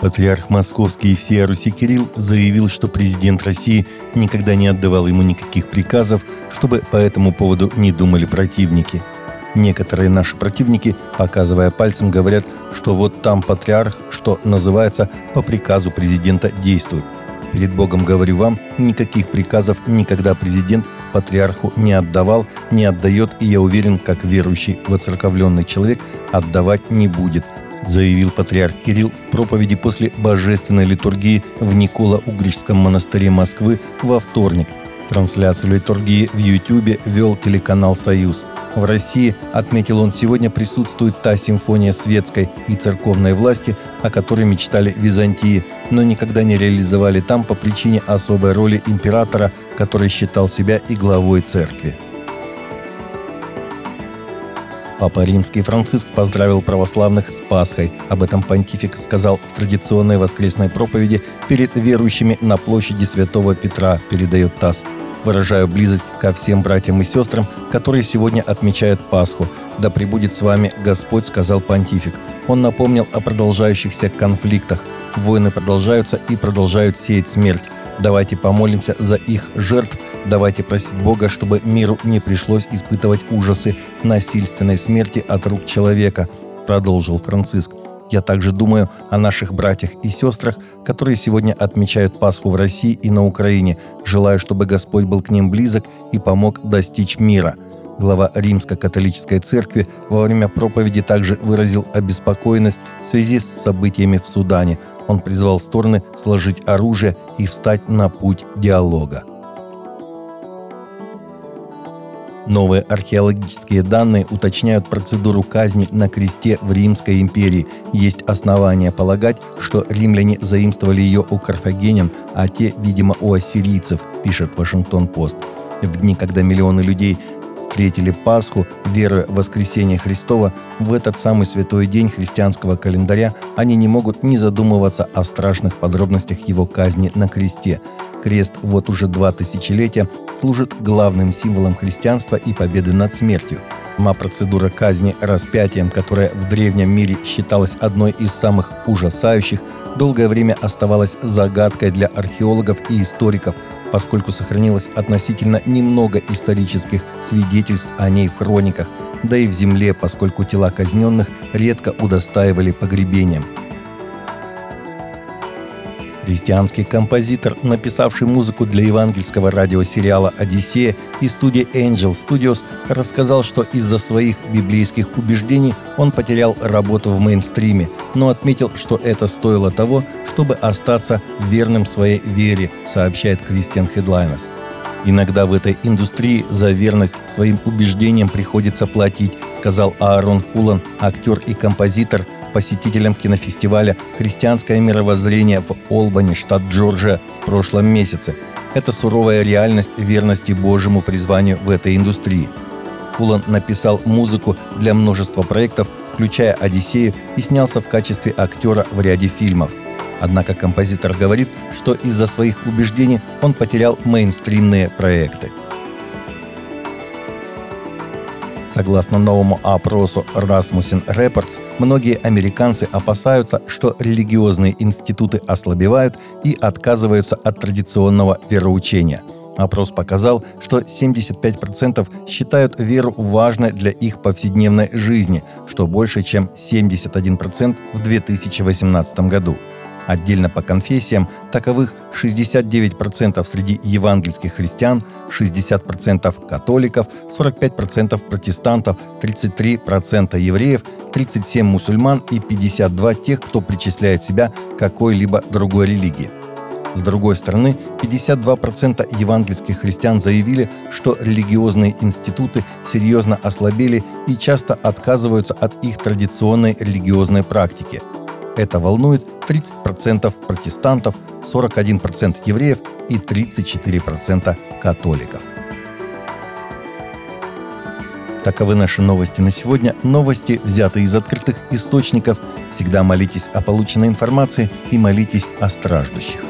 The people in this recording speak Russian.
Патриарх Московский и всея Руси Кирилл заявил, что президент России никогда не отдавал ему никаких приказов, чтобы по этому поводу не думали противники. Некоторые наши противники, показывая пальцем, говорят, что вот там патриарх, что называется, по приказу президента действует. Перед Богом говорю вам, никаких приказов никогда президент патриарху не отдавал, не отдает, и я уверен, как верующий воцерковленный человек, отдавать не будет – заявил патриарх Кирилл в проповеди после божественной литургии в Никола-Угрическом монастыре Москвы во вторник. Трансляцию литургии в Ютьюбе вел телеканал «Союз». В России, отметил он, сегодня присутствует та симфония светской и церковной власти, о которой мечтали Византии, но никогда не реализовали там по причине особой роли императора, который считал себя и главой церкви. Папа Римский Франциск поздравил православных с Пасхой. Об этом понтифик сказал в традиционной воскресной проповеди перед верующими на площади Святого Петра, передает ТАСС. Выражаю близость ко всем братьям и сестрам, которые сегодня отмечают Пасху. Да пребудет с вами Господь, сказал понтифик. Он напомнил о продолжающихся конфликтах. Войны продолжаются и продолжают сеять смерть. Давайте помолимся за их жертв Давайте просить Бога, чтобы миру не пришлось испытывать ужасы насильственной смерти от рук человека, продолжил Франциск. Я также думаю о наших братьях и сестрах, которые сегодня отмечают Пасху в России и на Украине. Желаю, чтобы Господь был к ним близок и помог достичь мира. Глава Римско-католической церкви во время проповеди также выразил обеспокоенность в связи с событиями в Судане. Он призвал стороны сложить оружие и встать на путь диалога. Новые археологические данные уточняют процедуру казни на кресте в Римской империи. Есть основания полагать, что римляне заимствовали ее у карфагенян, а те, видимо, у ассирийцев, пишет Вашингтон-Пост. В дни, когда миллионы людей встретили Пасху, веруя в воскресение Христова, в этот самый святой день христианского календаря они не могут не задумываться о страшных подробностях его казни на кресте. Крест вот уже два тысячелетия служит главным символом христианства и победы над смертью. Сама процедура казни распятием, которая в древнем мире считалась одной из самых ужасающих, долгое время оставалась загадкой для археологов и историков, поскольку сохранилось относительно немного исторических свидетельств о ней в хрониках, да и в земле, поскольку тела казненных редко удостаивали погребением – Христианский композитор, написавший музыку для евангельского радиосериала «Одиссея» и студии Angel Studios, рассказал, что из-за своих библейских убеждений он потерял работу в мейнстриме, но отметил, что это стоило того, чтобы остаться верным своей вере, сообщает Кристиан Хедлайнес. Иногда в этой индустрии за верность своим убеждениям приходится платить, сказал Аарон Фулан, актер и композитор – посетителям кинофестиваля «Христианское мировоззрение» в Олбани, штат Джорджия, в прошлом месяце. Это суровая реальность верности Божьему призванию в этой индустрии. Фулан написал музыку для множества проектов, включая «Одиссею», и снялся в качестве актера в ряде фильмов. Однако композитор говорит, что из-за своих убеждений он потерял мейнстримные проекты. Согласно новому опросу Rasmussen Reports, многие американцы опасаются, что религиозные институты ослабевают и отказываются от традиционного вероучения. Опрос показал, что 75% считают веру важной для их повседневной жизни, что больше, чем 71% в 2018 году. Отдельно по конфессиям таковых 69% среди евангельских христиан, 60% католиков, 45% протестантов, 33% евреев, 37 мусульман и 52 тех, кто причисляет себя какой-либо другой религии. С другой стороны, 52% евангельских христиан заявили, что религиозные институты серьезно ослабели и часто отказываются от их традиционной религиозной практики – это волнует 30% протестантов, 41% евреев и 34% католиков. Таковы наши новости на сегодня. Новости взяты из открытых источников. Всегда молитесь о полученной информации и молитесь о страждущих.